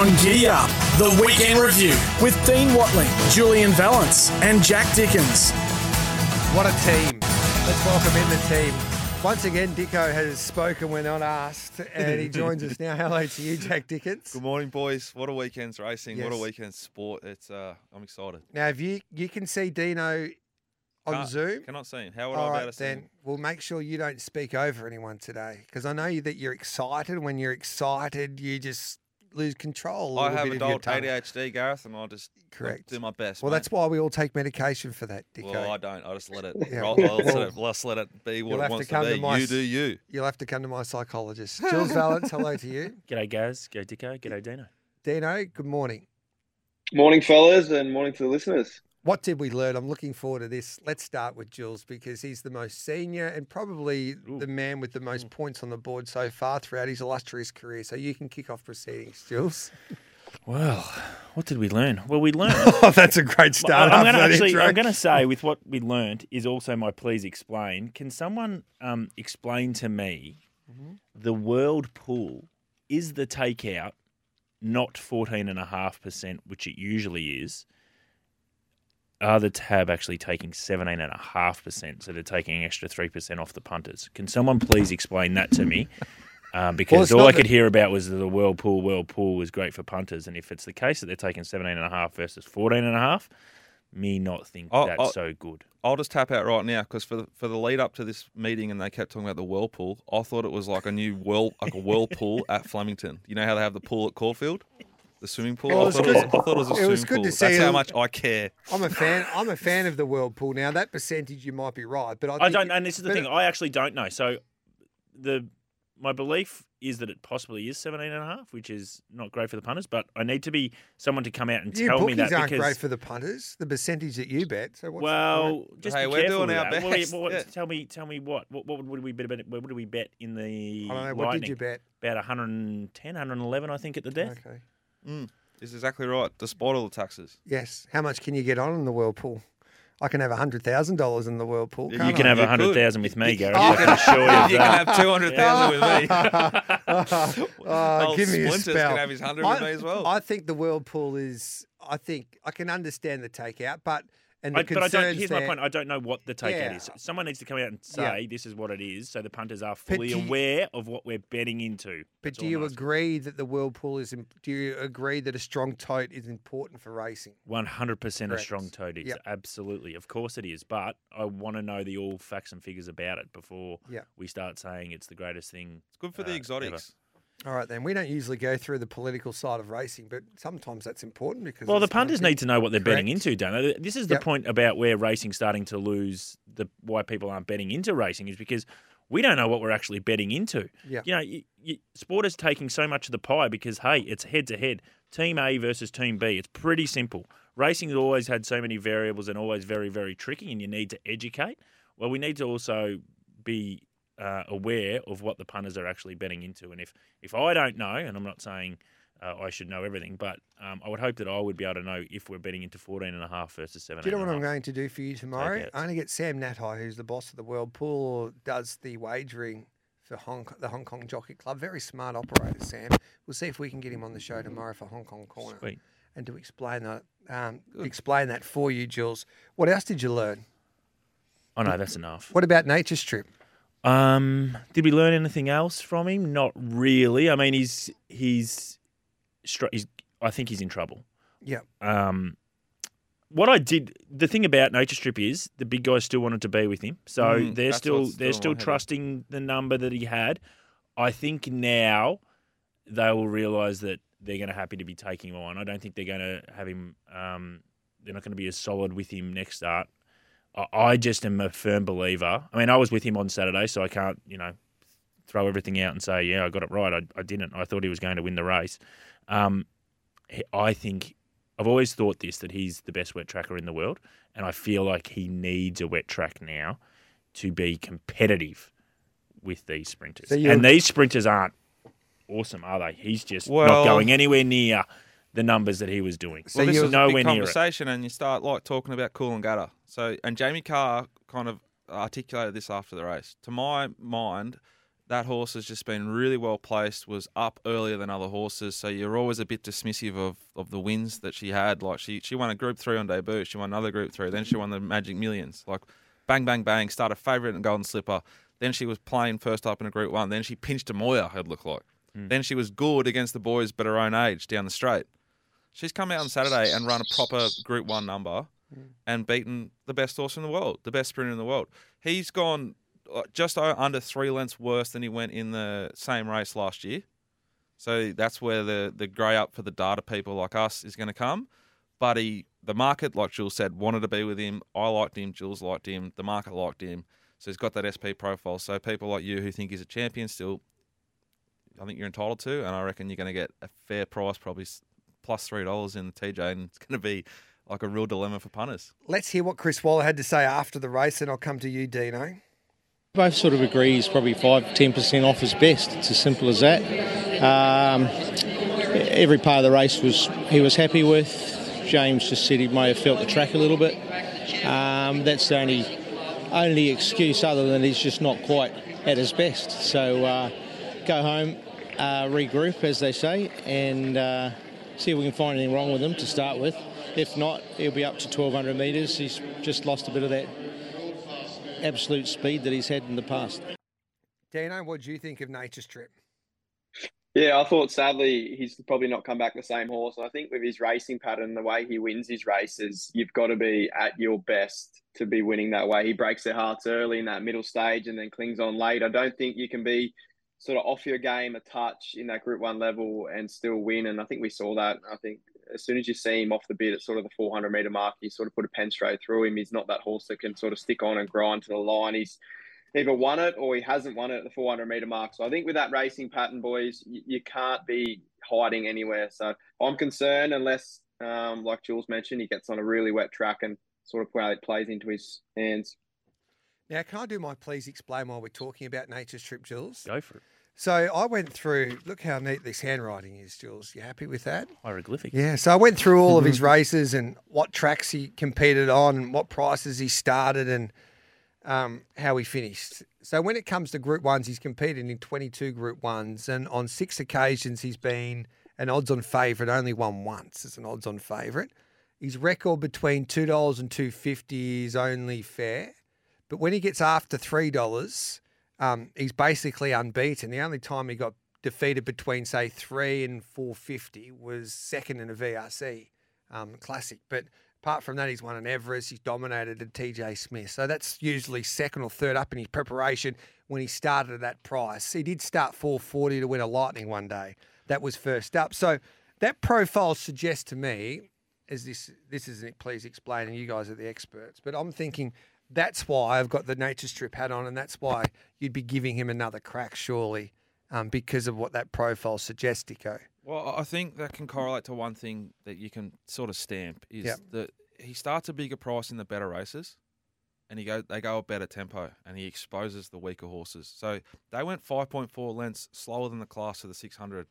on Giddy Up, the weekend review with Dean Watling, Julian Valance, and Jack Dickens. What a team. Let's welcome in the team. Once again, Dicko has spoken when not asked, and he joins us now. Hello to you, Jack Dickens. Good morning, boys. What a weekend's racing. What a weekend's sport. It's uh, I'm excited. Now, if you you can see Dino on Can't- Zoom, Cannot see him. How would all I be right, able to see then him? we'll make sure you don't speak over anyone today because I know that you're excited. When you're excited, you just lose control. a I little have bit of your adult. ADHD, Gareth, and I just Correct. do my best. Well, mate. that's why we all take medication for that, Dicko. Well, I don't. I just let it. Yeah, roll. I'll let it let's let it be what You'll it have to wants to, come to be. my you do you. You'll have to come to my psychologist. Jules Valance, hello to you. G'day, Gaz. Go Dicko. G'day, Dino. Dino, good morning. Morning, fellas, and morning to the listeners. What did we learn? I'm looking forward to this. Let's start with Jules because he's the most senior and probably the man with the most points on the board so far throughout his illustrious career. So you can kick off proceedings, Jules. Well, what did we learn? Well, we learned. oh, that's a great start. I'm going to actually. intro. I'm going to say with what we learned is also my please explain. Can someone um, explain to me Mm-hmm. the world pool is the takeout not fourteen and a half percent, which it usually is. Are the tab actually taking seventeen and a half percent? So they're taking an extra three percent off the punters. Can someone please explain that to me? Um, because it's all I could hear about was that the whirlpool whirlpool was great for punters, and if it's the case that they're taking seventeen and a half versus fourteen and a half, me not think Oh, that's oh. so good. I'll just tap out right now because for the, for the lead up to this meeting, and they kept talking about the whirlpool. I thought it was like a new whirl, like a whirlpool at Flemington. You know how they have the pool at Caulfield, the swimming pool. Well, I, thought it was, I thought it was a it swimming was good pool. to see That's how you- much I care. I'm a fan. I'm a fan of the whirlpool. Now that percentage, you might be right, but I, I don't, and this is the thing. I actually don't know. So, the my belief is that it possibly is 17 and a half, which is not great for the punters. But I need to be someone to come out and You tell me that aren't because great for the punters. The percentage that you bet. So what's the well, just Hey, be we're careful doing with our that. What- best, what- yeah. Tell me, tell me what? What, what would we bet? What would we bet in the? I don't know. What did you bet? About 110, 111, I think, at the death. Okay. Mm, is exactly right. Despite all the taxes. Yes. How much can you get on in the whirlpool? I can have hundred thousand dollars in the whirlpool. You can't You can I? have You a hundred could. thousand with me, Gareth. Oh. I can assure you you that. can have two hundred thousand with me. Oh, Old give me a Splinters spell. can have his 100 with me as well. I think the whirlpool is. I think I can understand the takeout, but and the I, but I don't. Here's my point. I don't know what the takeout Yeah. is. Someone needs to come out and Yeah. say this is what it is, so the punters are fully you- aware of what we're betting into. But That's do you I'm agree that the whirlpool is? Do you agree that a strong tote is important for racing? One hundred percent a strong tote is Yep. absolutely, of course it is. But I want to know the all facts and figures about it before Yeah. we start saying it's the greatest thing. It's good for uh, the ever. All right, then we don't usually go through the political side of racing, but sometimes that's important because. Well, the punters need to know what they're betting into, don't they? This is the Yep. point about where racing's starting to lose the why people aren't betting into racing is because we don't know what we're actually betting into. Yeah. You know, you, you, sport is taking so much of the pie because hey, it's head to head, team A versus team B. It's pretty simple. Racing has always had so many variables and always very very tricky, and you need to educate. Well, we need to also be uh, aware of what the punters are actually betting into, and if if I don't know, and I'm not saying uh, I should know everything, but um, I would hope that I would be able to know if we're betting into 14 and a half versus 17. Do you know what I'm going to do for you tomorrow? I'm going to get Sam Natai, who's the boss of the World Pool, does the wagering for Hong the Hong Kong Jockey Club. Very smart operator, Sam. We'll see if we can get him on the show tomorrow for Hong Kong Corner Sweet. and to explain that. Um, explain that for you, Jules. What else did you learn? Oh no, that's enough. What about Nature Strip? Um, did we learn anything else from him? Not really. I mean, he's he's, he's I think he's in trouble. Yeah, Um, what I did, the thing about Nature Strip is the big guys still wanted to be with him, so Mm, they're that's still they're still still in my head. trusting the number that he had. I think now they will realise that they're going to happy to be taking him on. I don't think they're going to have him. Um, they're not going to be as solid with him next start. I, just am a firm believer. I mean, I was with him on Saturday, so I can't you know throw everything out and say yeah I got it right. I, I didn't. I thought he was going to win the race. Um, I think I've always thought this that he's the best wet tracker in the world, and I feel like he needs a wet track now to be competitive with these sprinters. So and these sprinters aren't awesome, are they? He's just Well- not going anywhere near the numbers that he was doing. So well, this you're- is a nowhere big near it. conversation, and you start like talking about Coolangatta. So, and Jamie Kah kind of articulated this after the race. To my mind, that horse has just been really well placed. Was up earlier than other horses, so you're always a bit dismissive of, of the wins that she had. Like she she won a Group Three on debut, she won another Group Three, then she won the Magic Millions. Like bang bang bang, started favourite in Golden Slipper. Then she was playing first up in a Group One. Then she pinched a Moir. It looked like. Hmm. Then she was good against the boys, but her own age down the straight. She's come out on Saturday and run a proper Group One number and beaten the best horse in the world, the best sprinter in the world. He's gone uh, just under three lengths worse than he went in the same race last year. So that's where the the grey up for the data people like us is going to come. But he, the market, like Jules said, wanted to be with him. I liked him. Jules liked him. The market liked him. So he's got that SP profile. So people like you who think he's a champion still, I think you're entitled to, and I reckon you're going to get a fair price, probably plus three dollars in the TJ, and it's going to be like a real dilemma for punters. Let's hear what Chris Waller had to say after the race, and I'll come to you, Dino. Both sort of agree he's probably 5 10% off his best. It's as simple as that. Um, every part of the race was he was happy with. James just said he may have felt the track a little bit. Um, that's the only only excuse other than he's just not quite at his best. So uh, go home, uh, regroup, as they say, and uh, see if we can find anything wrong with him to start with. If not, he'll be up to 1200 metres. He's just lost a bit of that absolute speed that he's had in the past. Dino, what do you think of Nature Strip? Yeah, I thought sadly he's probably not come back the same horse. And I think with his racing pattern, the way he wins his races, you've got to be at your best to be winning that way. He breaks their hearts early in that middle stage and then clings on late. I don't think you can be sort of off your game a touch in that Group One level and still win. And I think we saw that. I think as soon as you see him off the bit at sort of the 400 meter mark, you sort of put a pen straight through him. He's not that horse that can sort of stick on and grind to the line. He's either won it or he hasn't won it at the 400 meter mark. So I think with that racing pattern, boys, you, you can't be hiding anywhere. So I'm concerned unless, um, like Jules mentioned, he gets on a really wet track and sort of plays into his hands. Now, can I do my please explain while we're talking about Nature Strip, Jules? Go for it. So I went through, look how neat this handwriting is, Jules. You happy with that? Hieroglyphic. Yeah, so I went through all of his races and what tracks he competed on and what prices he started and um, how he finished. So when it comes to Group Ones, he's competed in 22 Group Ones, and on six occasions he's been an odds-on favourite. Only won once as an odds-on favourite. His record between two dollars and two fifty is only fair, but when he gets after three dollars, um, he's basically unbeaten. The only time he got defeated between say three and four fifty was second in a VRC um, classic. But apart from that, he's won an Everest. He's dominated a TJ Smith. So that's usually second or third up in his preparation when he started at that price. He did start 440 to win a Lightning one day. That was first up. So that profile suggests to me, as this this isn't please explain, and you guys are the experts, but I'm thinking that's why I've got the nature strip hat on, and that's why you'd be giving him another crack, surely, um, because of what that profile suggests, Dicko. Well, I think that can correlate to one thing that you can sort of stamp is Yep. that he starts a bigger price in the better races, and he go they go a better tempo, and he exposes the weaker horses. So they went five point four lengths slower than the class of the six hundred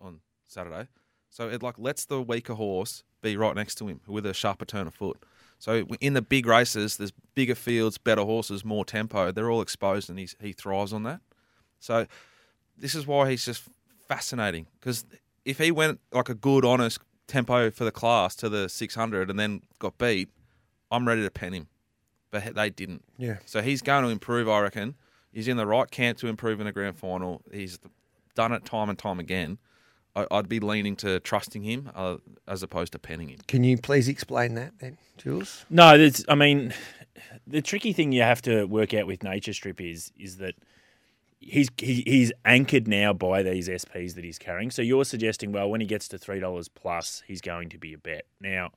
on Saturday. So it like lets the weaker horse be right next to him with a sharper turn of foot. So in the big races, there's bigger fields, better horses, more tempo. They're all exposed, and he's, he thrives on that. So this is why he's just fascinating because if he went like a good, honest tempo for the class to the 600 and then got beat, I'm ready to pen him. But they didn't. Yeah. So he's going to improve, I reckon. He's in the right camp to improve in the grand final. He's done it time and time again. I, I'd be leaning to trusting him uh, as opposed to penning him. Can you please explain that then, Jules? No, there's, I mean, the tricky thing you have to work out with Nature Strip is is that he's he, he's anchored now by these SPs that he's carrying. So you're suggesting, well, when he gets to three dollars plus, he's going to be a bet. Now,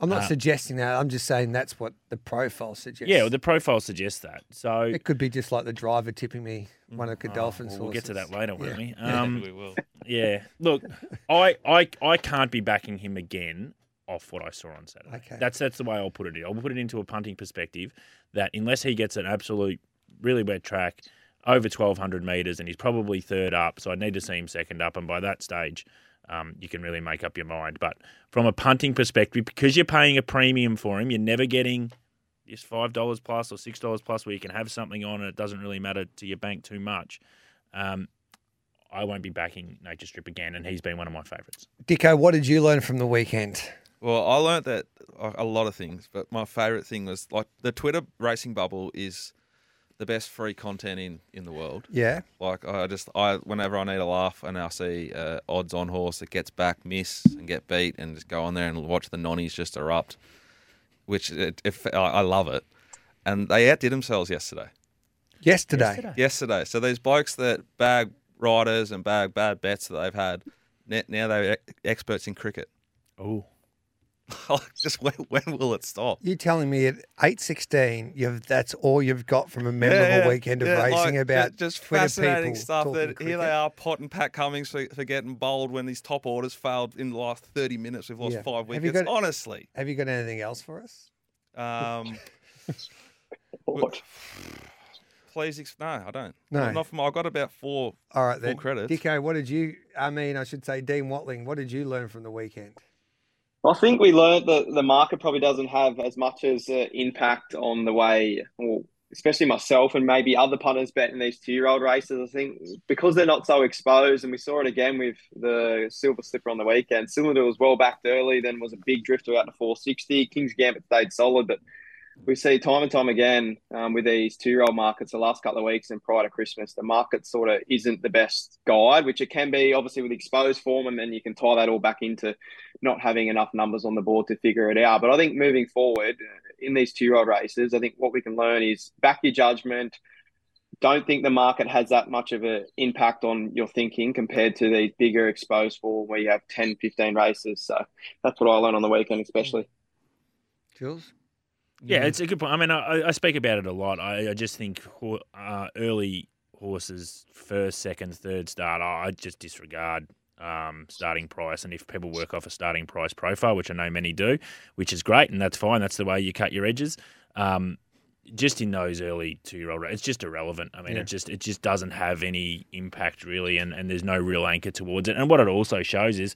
I'm not Uh, suggesting that. I'm just saying that's what the profile suggests. yeah, well, the profile suggests that. So it could be just like the driver tipping me one of Oh, Godolphin's well, we'll get to that later, won't Yeah. we? Um, we will. yeah. Look, I, I I can't be backing him again off what I saw on Saturday. Okay. That's that's the way I'll put it. in. I'll put it into a punting perspective that unless he gets an absolute really wet track over twelve hundred meters and he's probably third up, so I need to see him second up, and by that stage. Um, you can really make up your mind. But from a punting perspective, because you're paying a premium for him, you're never getting this five dollars plus or six dollars plus where you can have something on and it doesn't really matter to your bank too much. Um, I won't be backing Nature Strip again, and he's been one of my favourites. Dicko, what did you learn from the weekend? Well, I learnt that a a lot of things, but my favourite thing was like the Twitter racing bubble is the best free content in, in the world. Yeah. Like I just I whenever I need a laugh and I see uh, odds on horse that gets back, miss and get beat, and just go on there and watch the nonnies just erupt, which it, if I, I love it, and they outdid themselves yesterday. Yesterday. Yesterday, so these blokes that bag riders and bag bad bets that they've had, now they're e- experts in cricket. Oh, just when, when will it stop? You're telling me at eight sixteen, you've that's all you've got from a memorable weekend of yeah, racing like, about ju- just Twitter fascinating people stuff. talking That here they are, Pot and Pat Cummins for, for getting bowled when these top orders failed in the last thirty minutes. We've lost Yeah. five Have you got- Honestly, Have you got anything else for us? um, What? please, ex- no, I don't. No. not from. I got about four. All right Full then. credits. Dicko, what did you? I mean, I should say, Dean Watling. What did you learn from the weekend? I think we learned that the market probably doesn't have as much as uh, impact on the way, well, especially myself and maybe other punters betting these two-year-old races. I think because they're not so exposed, and we saw it again with the Silver Slipper on the weekend. Cylinder was well backed early, then was a big drifter out to 460. King's Gambit stayed solid, but we see time and time again um, with these two-year-old markets the last couple of weeks and prior to Christmas, the market sort of isn't the best guide, which it can be obviously with exposed form, and then you can tie that all back into not having enough numbers on the board to figure it out. But I think moving forward uh, in these two-year-old races, I think what we can learn is back your judgment. Don't think the market has that much of an impact on your thinking compared to these bigger exposed form where you have 10, 15 races. So that's what I learned on the weekend, especially. Jules? Yeah, it's a good point. I mean, I, I speak about it a lot. I, I just think uh, early horses, first, second, third start, I just disregard um, starting price. And if people work off a starting price profile, which I know many do, which is great, and that's fine. That's the way you cut your edges. Um, just in those early two-year-old, it's just irrelevant. I mean, Yeah. it just it just doesn't have any impact really, and, and there's no real anchor towards it. And what it also shows is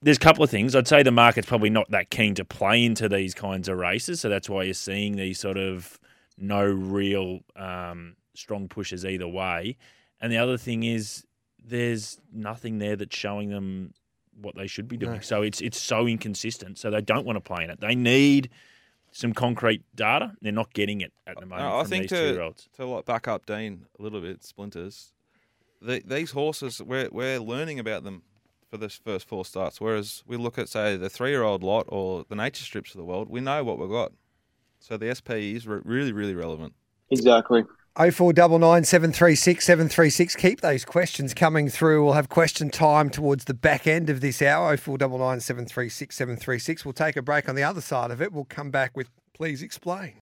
there's a couple of things. I'd say the market's probably not that keen to play into these kinds of races, so that's why you're seeing these sort of no real um, strong pushes either way. And the other thing is there's nothing there that's showing them what they should be doing. No. So it's it's so inconsistent. So they don't want to play in it. They need some concrete data. They're not getting it at the moment No, I think to- to like back up Dean a little bit, splinters. The, these horses, we're we're learning about them for this first four starts. Whereas we look at say the three year old lot or the nature strips of the world, we know what we've got. So the SPE is re- really really relevant. Exactly. 0499 736 736. Keep those questions coming through. We'll have question time towards the back end of this hour. 0499 736 736. We'll take a break on the other side of it. We'll come back with Please Explain.